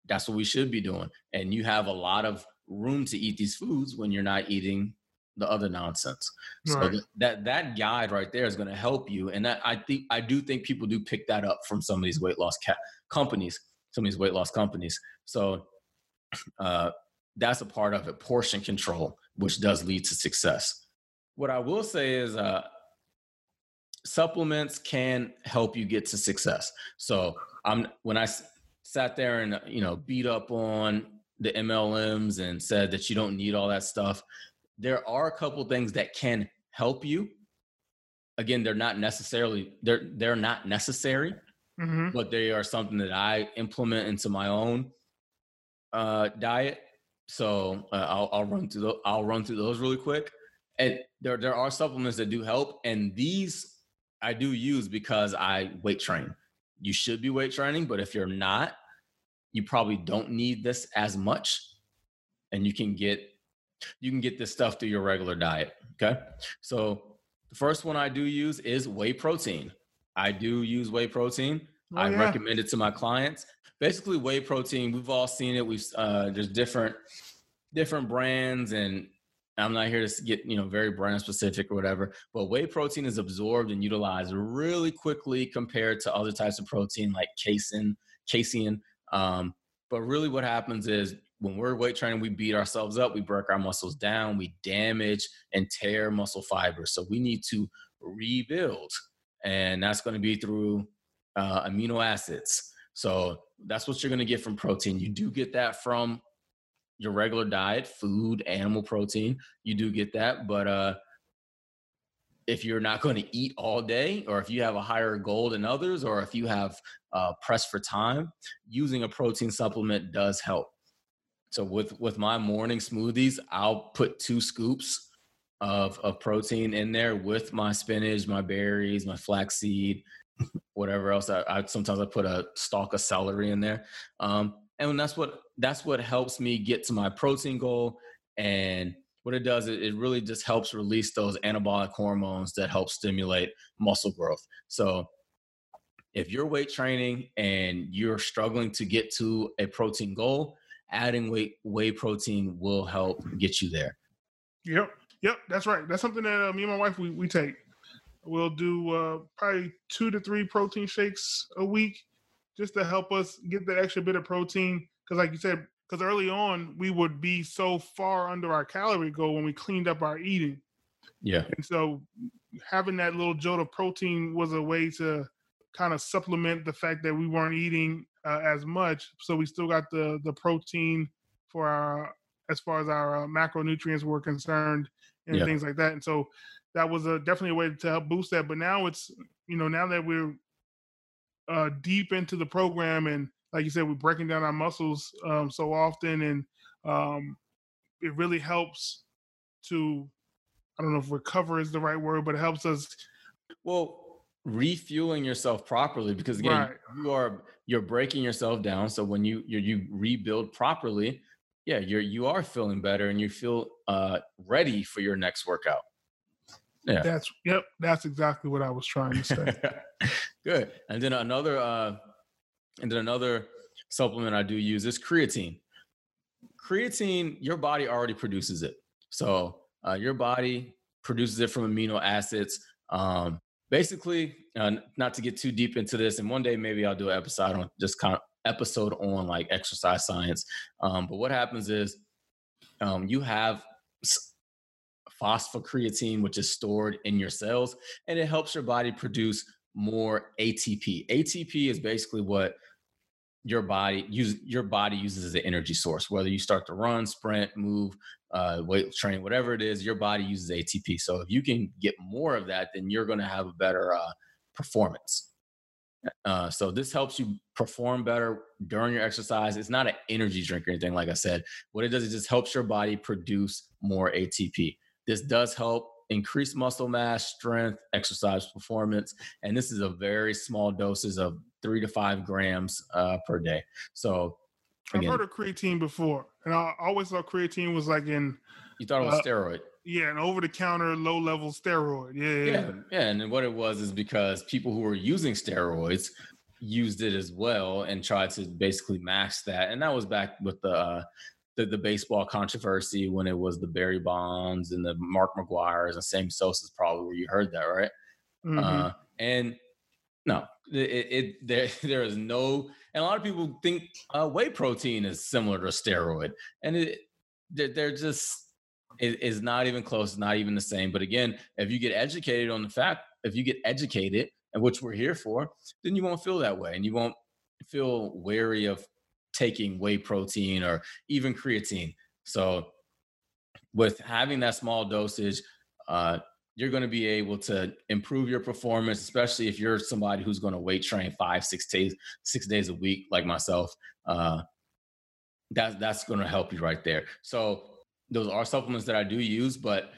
that's what we should be doing. And you have a lot of room to eat these foods when you're not eating the other nonsense. So Right. th- that that guide right there is going to help you. And that I think I do think people do pick that up from some of these weight loss ca- companies, some of these weight loss companies. So uh, that's a part of it. Portion control, which does lead to success. What I will say is. Uh, supplements can help you get to success. So I'm when I s- sat there and you know beat up on the MLMs and said that you don't need all that stuff. There are a couple things that can help you. again, they're not necessarily they're they're not necessary, hmm but they are something that I implement into my own uh, diet. So uh, I'll, I'll run through the, I'll run through those really quick. And there there are supplements that do help, and these I do use because I weight train. You should be weight training, but if you're not, you probably don't need this as much, and you can get you can get this stuff through your regular diet. Okay, so the first one I do use is whey protein. I do use whey protein. Oh, I yeah. recommend it to my clients. Basically, whey protein. We've all seen it. We've uh, there's different different brands, and I'm not here to get you know very brand specific or whatever. But whey protein is absorbed and utilized really quickly compared to other types of protein like casein, casein. Um, but really, what happens is when we're weight training, we beat ourselves up, we break our muscles down, we damage and tear muscle fibers. So we need to rebuild, and that's going to be through uh, amino acids. So that's what you're going to get from protein. You do get that from your regular diet, food, animal protein. You do get that, but uh, if you're not going to eat all day, or if you have a higher goal than others, or if you have uh, pressed for time, using a protein supplement does help. So with with my morning smoothies, I'll put two scoops of of protein in there with my spinach, my berries, my flaxseed, whatever else. I, I sometimes I put a stalk of celery in there, um, and that's what that's what helps me get to my protein goal. And what it does, it, it really just helps release those anabolic hormones that help stimulate muscle growth. So if you're weight training and you're struggling to get to a protein goal, adding weight whey protein will help get you there. Yep. Yep. That's right. That's something that uh, me and my wife we, we take. We'll do uh, probably two to three protein shakes a week just to help us get that extra bit of protein. Because, like you said, because early on we would be so far under our calorie goal when we cleaned up our eating. Yeah. And so having that little jolt of protein was a way to kind of supplement the fact that we weren't eating uh, as much. So we still got the the protein for our as far as our uh, macronutrients were concerned and Yeah. things like that. And so that was a definitely a way to help boost that. But now it's you know now that we're uh, deep into the program and like you said, we're breaking down our muscles um, so often, and um, it really helps to I don't know if recover is the right word, but it helps us. Well, refueling yourself properly because again, Right. you are you're breaking yourself down. So when you you you rebuild properly, yeah, you're you are feeling better and you feel uh ready for your next workout. Yeah. That's yep. That's exactly what I was trying to say. Good. And then another uh and then another supplement I do use is creatine. Creatine, your body already produces it. So uh, your body produces it from amino acids. Um, basically, uh, not to get too deep into this, and one day maybe I'll do an episode on just kind of episode on like exercise science. Um, but what happens is um, you have phosphocreatine, which is stored in your cells, and it helps your body produce more ATP. ATP is basically what your body use your body uses as an energy source. Whether you start to run, sprint, move, uh, weight training, whatever it is, your body uses ATP. So if you can get more of that, then you're going to have a better uh, performance. Uh, so this helps you perform better during your exercise. It's not an energy drink or anything, like I said. What it does is just helps your body produce more ATP. This does help increase muscle mass, strength, exercise performance, and this is a very small doses of three to five grams uh, per day. So I've heard of creatine before, and I always thought creatine was like in you thought it was uh, steroid. yeah, an over the counter low level steroid. Yeah, yeah. Yeah, and what it was is because people who were using steroids used it as well and tried to basically max that, and that was back with the uh, the, the baseball controversy when it was the Barry Bonds and the Mark McGwire's and Sammy Sosa's probably where you heard that, right? Mhm. Uh, and no, it, it there there is no, and a lot of people think uh, whey protein is similar to a steroid, and it they're, just it is not even close, not even the same. But again, if you get educated on the fact, if you get educated, and which we're here for, then you won't feel that way, and you won't feel wary of taking whey protein or even creatine. So with having that small dosage, uh, you're going to be able to improve your performance, especially if you're somebody who's going to weight train five, six days, six days a week, like myself. Uh, that's that's going to help you right there. So those are supplements that I do use, but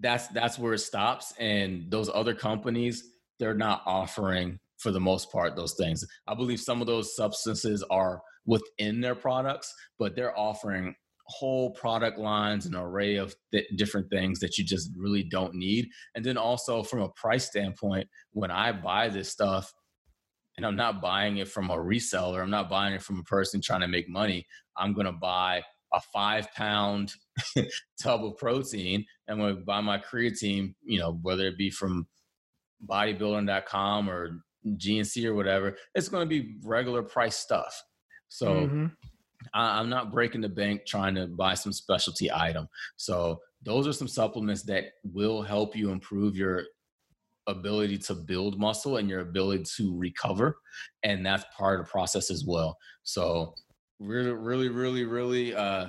that's that's where it stops. And those other companies, they're not offering for the most part those things. I believe some of those substances are within their products, but they're offering whole product lines an array of th- different things that you just really don't need. And then also from a price standpoint when i buy this stuff and i'm not buying it from a reseller i'm not buying it from a person trying to make money i'm going to buy a five pound tub of protein. And when to buy my creatine you know whether it be from bodybuilding.com or gnc or whatever it's going to be regular price stuff. So mm-hmm. I'm not breaking the bank trying to buy some specialty item. So those are some supplements that will help you improve your ability to build muscle and your ability to recover. And that's part of the process as well. So really, really, really, really uh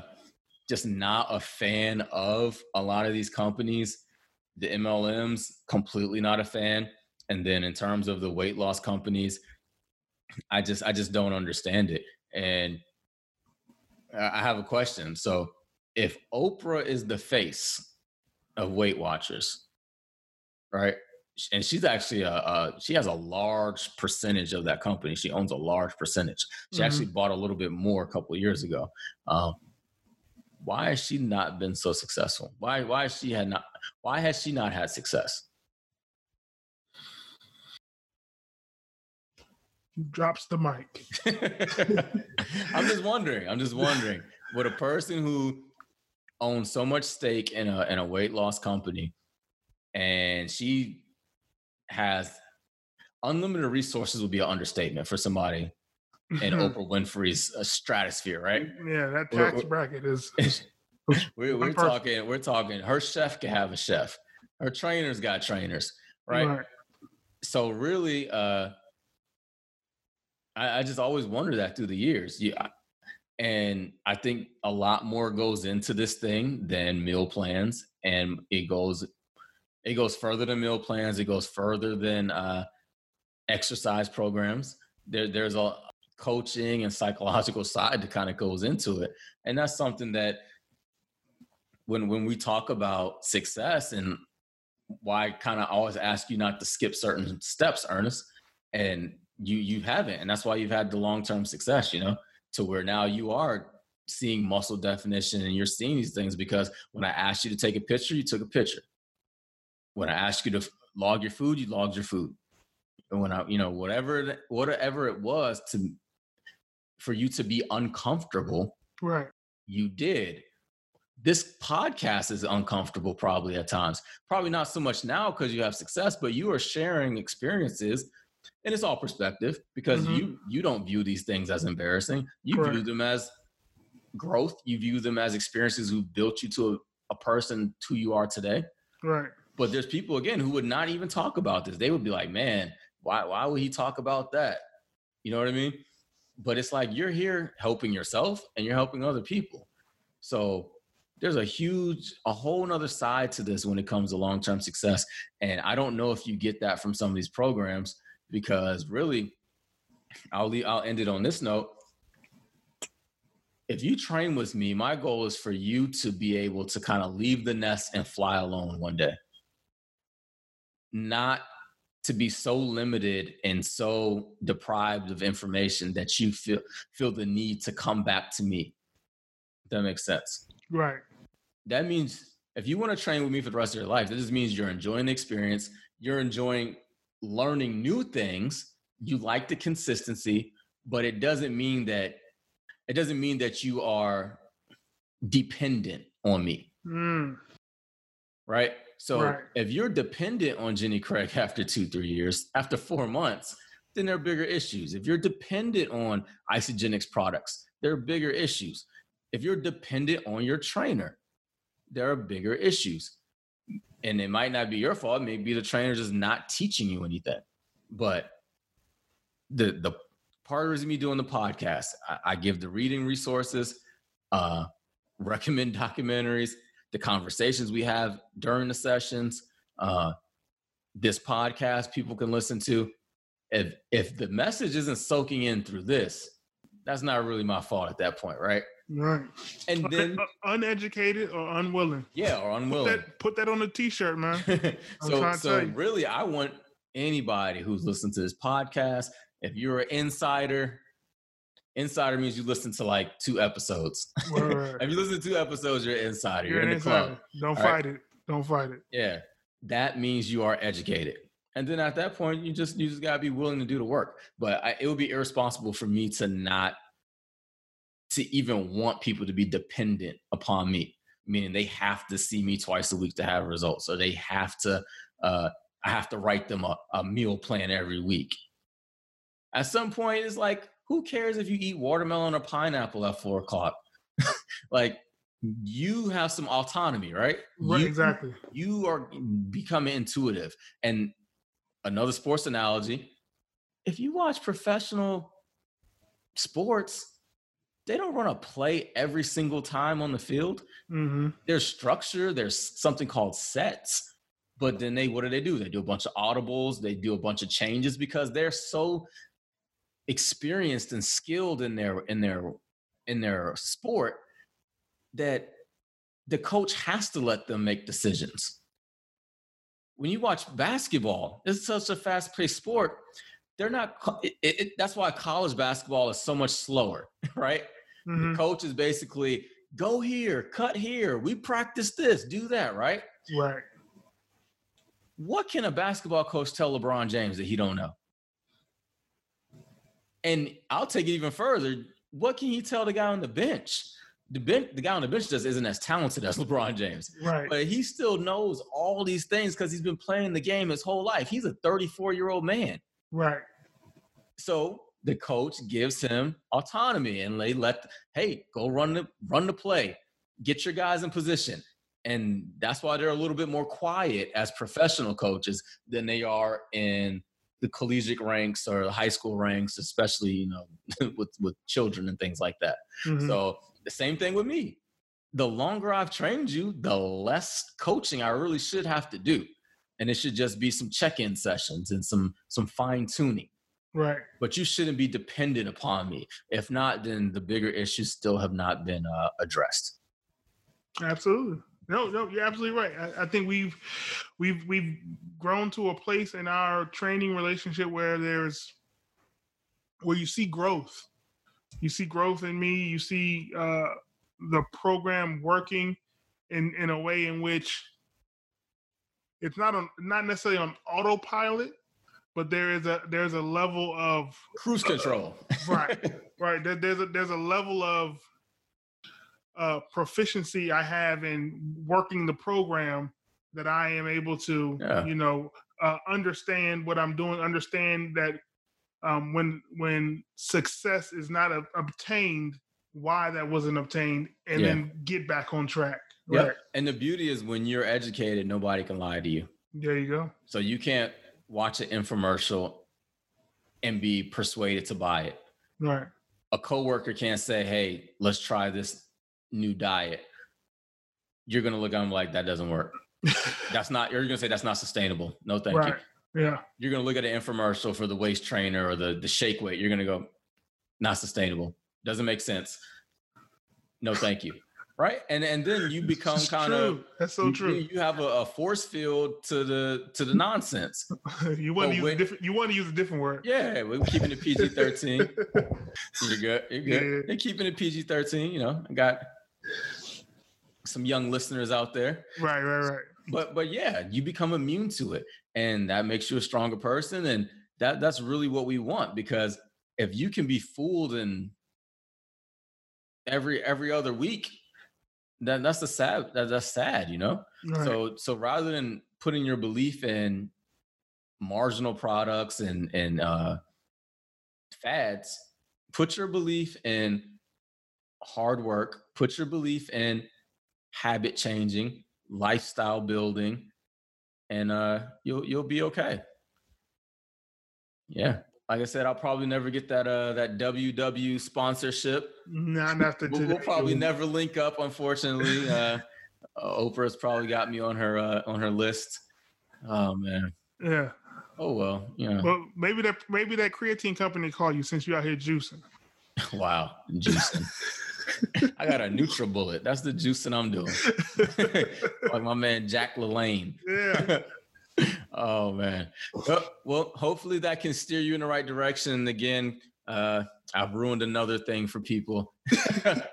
just not a fan of a lot of these companies. The MLMs, completely not a fan. And then in terms of the weight loss companies, I just I just don't understand it. And I have a question. So, if Oprah is the face of Weight Watchers, right? And she's actually a, a she has a large percentage of that company. She owns a large percentage. She mm-hmm. actually bought a little bit more a couple of years ago. Um, why has she not been so successful? Why why has she had not why has she not had success? Drops the mic. I'm just wondering. I'm just wondering. Would a person who owns so much stake in a in a weight loss company and she has unlimited resources would be an understatement for somebody in Oprah Winfrey's uh, stratosphere, right? Yeah, that tax we're, bracket is. we're, we're talking. We're talking. Her chef can have a chef. Her trainers got trainers, right? right. So really, uh, I, I just always wonder that through the years. Yeah. And I think a lot more goes into this thing than meal plans. And it goes it goes further than meal plans, it goes further than uh, exercise programs. There there's a coaching and psychological side that kind of goes into it. And that's something that when when we talk about success and why kind of always ask you not to skip certain steps, Ernest, and you you haven't. And that's why you've had the long-term success you know to where now you are seeing muscle definition and you're seeing these things because when i asked you to take a picture you took a picture. When i asked you to log your food you logged your food. And when i you know whatever whatever it was to for you to be uncomfortable right. you did. This podcast is uncomfortable probably at times. Probably not so much now because you have success but you are sharing experiences and it's all perspective because mm-hmm. you you don't view these things as embarrassing. You Correct. view them as growth. You view them as experiences who built you to a, a person who you are today. Right. But there's people again who would not even talk about this. They would be like man why why would he talk about that? You know what i mean? But it's like you're here helping yourself and you're helping other people. So there's a huge a whole nother side to this when it comes to long-term success. And i don't know if you get that from some of these programs because really, I'll leave, I'll end it on this note. If you train with me, my goal is for you to be able to kind of leave the nest and fly alone one day. Not to be so limited and so deprived of information that you feel feel the need to come back to me. That makes sense. Right. That means if you want to train with me for the rest of your life, that just means you're enjoying the experience, you're enjoying learning new things you like the consistency but it doesn't mean that it doesn't mean that you are dependent on me. Mm. right? So right. if you're dependent on jenny craig after two three years after four months then there are bigger issues. If you're dependent on Isagenix products there are bigger issues. If you're dependent on your trainer there are bigger issues and it might not be your fault. Maybe the trainer just not teaching you anything. But the the part of me doing the podcast, I, I give the reading resources, uh, recommend documentaries, the conversations we have during the sessions, uh, this podcast people can listen to. If if the message isn't soaking in through this, that's not really my fault at that point, right? Right. And then uneducated or unwilling. Yeah, or unwilling. Put that, put that on a t-shirt, man. so so really I want anybody who's listening to this podcast, if you're an insider, insider means you listen to like two episodes. Right. if you listen to two episodes, you're an insider. You're, you're in the insider. club. Don't All fight right? it. Don't fight it. Yeah. That means you are educated. And then at that point, you just you just gotta be willing to do the work. But I, it would be irresponsible for me to not to even want people to be dependent upon me, meaning they have to see me twice a week to have results, or they have to. Uh, I have to write them a, a meal plan every week. At some point, it's like, who cares if you eat watermelon or pineapple at four o'clock? like, you have some autonomy, right? Right, you, exactly. You are becoming intuitive. And another sports analogy if you watch professional sports, they don't run a play every single time on the field. Mm-hmm. There's structure, there's something called sets. But then they, what do they do? They do a bunch of audibles, they do a bunch of changes because they're so experienced and skilled in their in their in their sport that the coach has to let them make decisions. When you watch basketball, it's such a fast-paced sport. They're not. It, it, that's why college basketball is so much slower, right? Mm-hmm. The coach is basically go here, cut here. We practice this, do that, right? Right. What can a basketball coach tell LeBron James that he don't know? And I'll take it even further. What can he tell the guy on the bench? The bench, the guy on the bench just isn't as talented as LeBron James, right? But he still knows all these things because he's been playing the game his whole life. He's a 34 year old man, right? So the coach gives him autonomy and they let, hey, go run the run the play, get your guys in position. And that's why they're a little bit more quiet as professional coaches than they are in the collegiate ranks or the high school ranks, especially you know with with children and things like that. Mm-hmm. So the same thing with me. The longer I've trained you, the less coaching I really should have to do, and it should just be some check-in sessions and some some fine tuning. Right. But you shouldn't be dependent upon me. If not, then the bigger issues still have not been uh, addressed. Absolutely. No, no, you're absolutely right. I, I, think we've we've we've grown to a place in our training relationship where there's where you see growth. You see growth in me. You see uh, the program working in in a way in which it's not on not necessarily on autopilot, but there is a there's a level of cruise control. Uh, right, right. There, there's a there's a level of uh, proficiency I have in working the program that I am able to, yeah. you know, uh, understand what I'm doing, understand that um, when when success is not a, obtained, why that wasn't obtained, and yeah. then get back on track. Right. Yep. And the beauty is when you're educated, nobody can lie to you. There you go. So you can't watch an infomercial and be persuaded to buy it. Right. A coworker can't say, "Hey, let's try this new diet." You're gonna look at them like that doesn't work. that's not. You're gonna say that's not sustainable. No, thank right. you. Yeah. You're gonna look at an infomercial for the waist trainer or the the shake weight. You're gonna go, not sustainable. Doesn't make sense. No, thank you right? And and then you become kind of that's so you, true. You have a, a, force field to the to the nonsense. you want to use when, a different. You want to use a different word. Yeah, we're keeping it PG thirteen. you're good. You're good. Yeah. They're keeping it PG thirteen. You know, I got some young listeners out there. Right, right, right. But but yeah, you become immune to it, and that makes you a stronger person, and that that's really what we want because if you can be fooled in every every other week that that's the sad that, that's sad you know? Right. so so rather than putting your belief in marginal products and and uh fads put your belief in hard work put your belief in habit changing lifestyle building and uh you'll you'll be okay. Yeah like I said, I'll probably never get that uh that WW sponsorship. Not after today. We'll, probably never link up, unfortunately. uh, uh, Oprah's probably got me on her uh, on her list. Oh man. Yeah. Oh well, yeah. Well, maybe that maybe that creatine company call you since you out here juicing. wow, juicing. I got a NutriBullet. That's the juicing I'm doing. like my man Jack LaLanne. Yeah. Oh man. Well, hopefully that can steer you in the right direction. And again, uh, I've ruined another thing for people. it,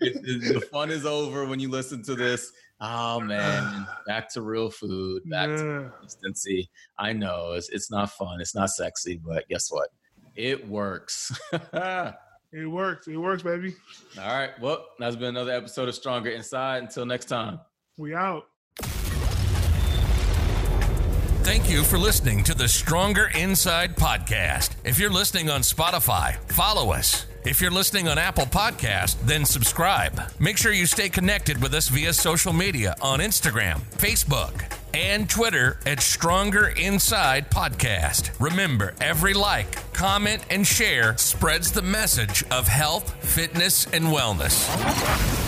it, the fun is over when you listen to this. Oh man, back to real food, back yeah. to consistency. I know it's it's not fun, it's not sexy, but guess what? It works. it works. It works, baby. All right. Well, that's been another episode of Stronger Inside. Until next time. We out. Thank you for listening to the Stronger Inside podcast. If you're listening on Spotify, follow us. If you're listening on Apple Podcast, then subscribe. Make sure you stay connected with us via social media on Instagram, Facebook, and Twitter at Stronger Inside Podcast. Remember, every like, comment, and share spreads the message of health, fitness, and wellness.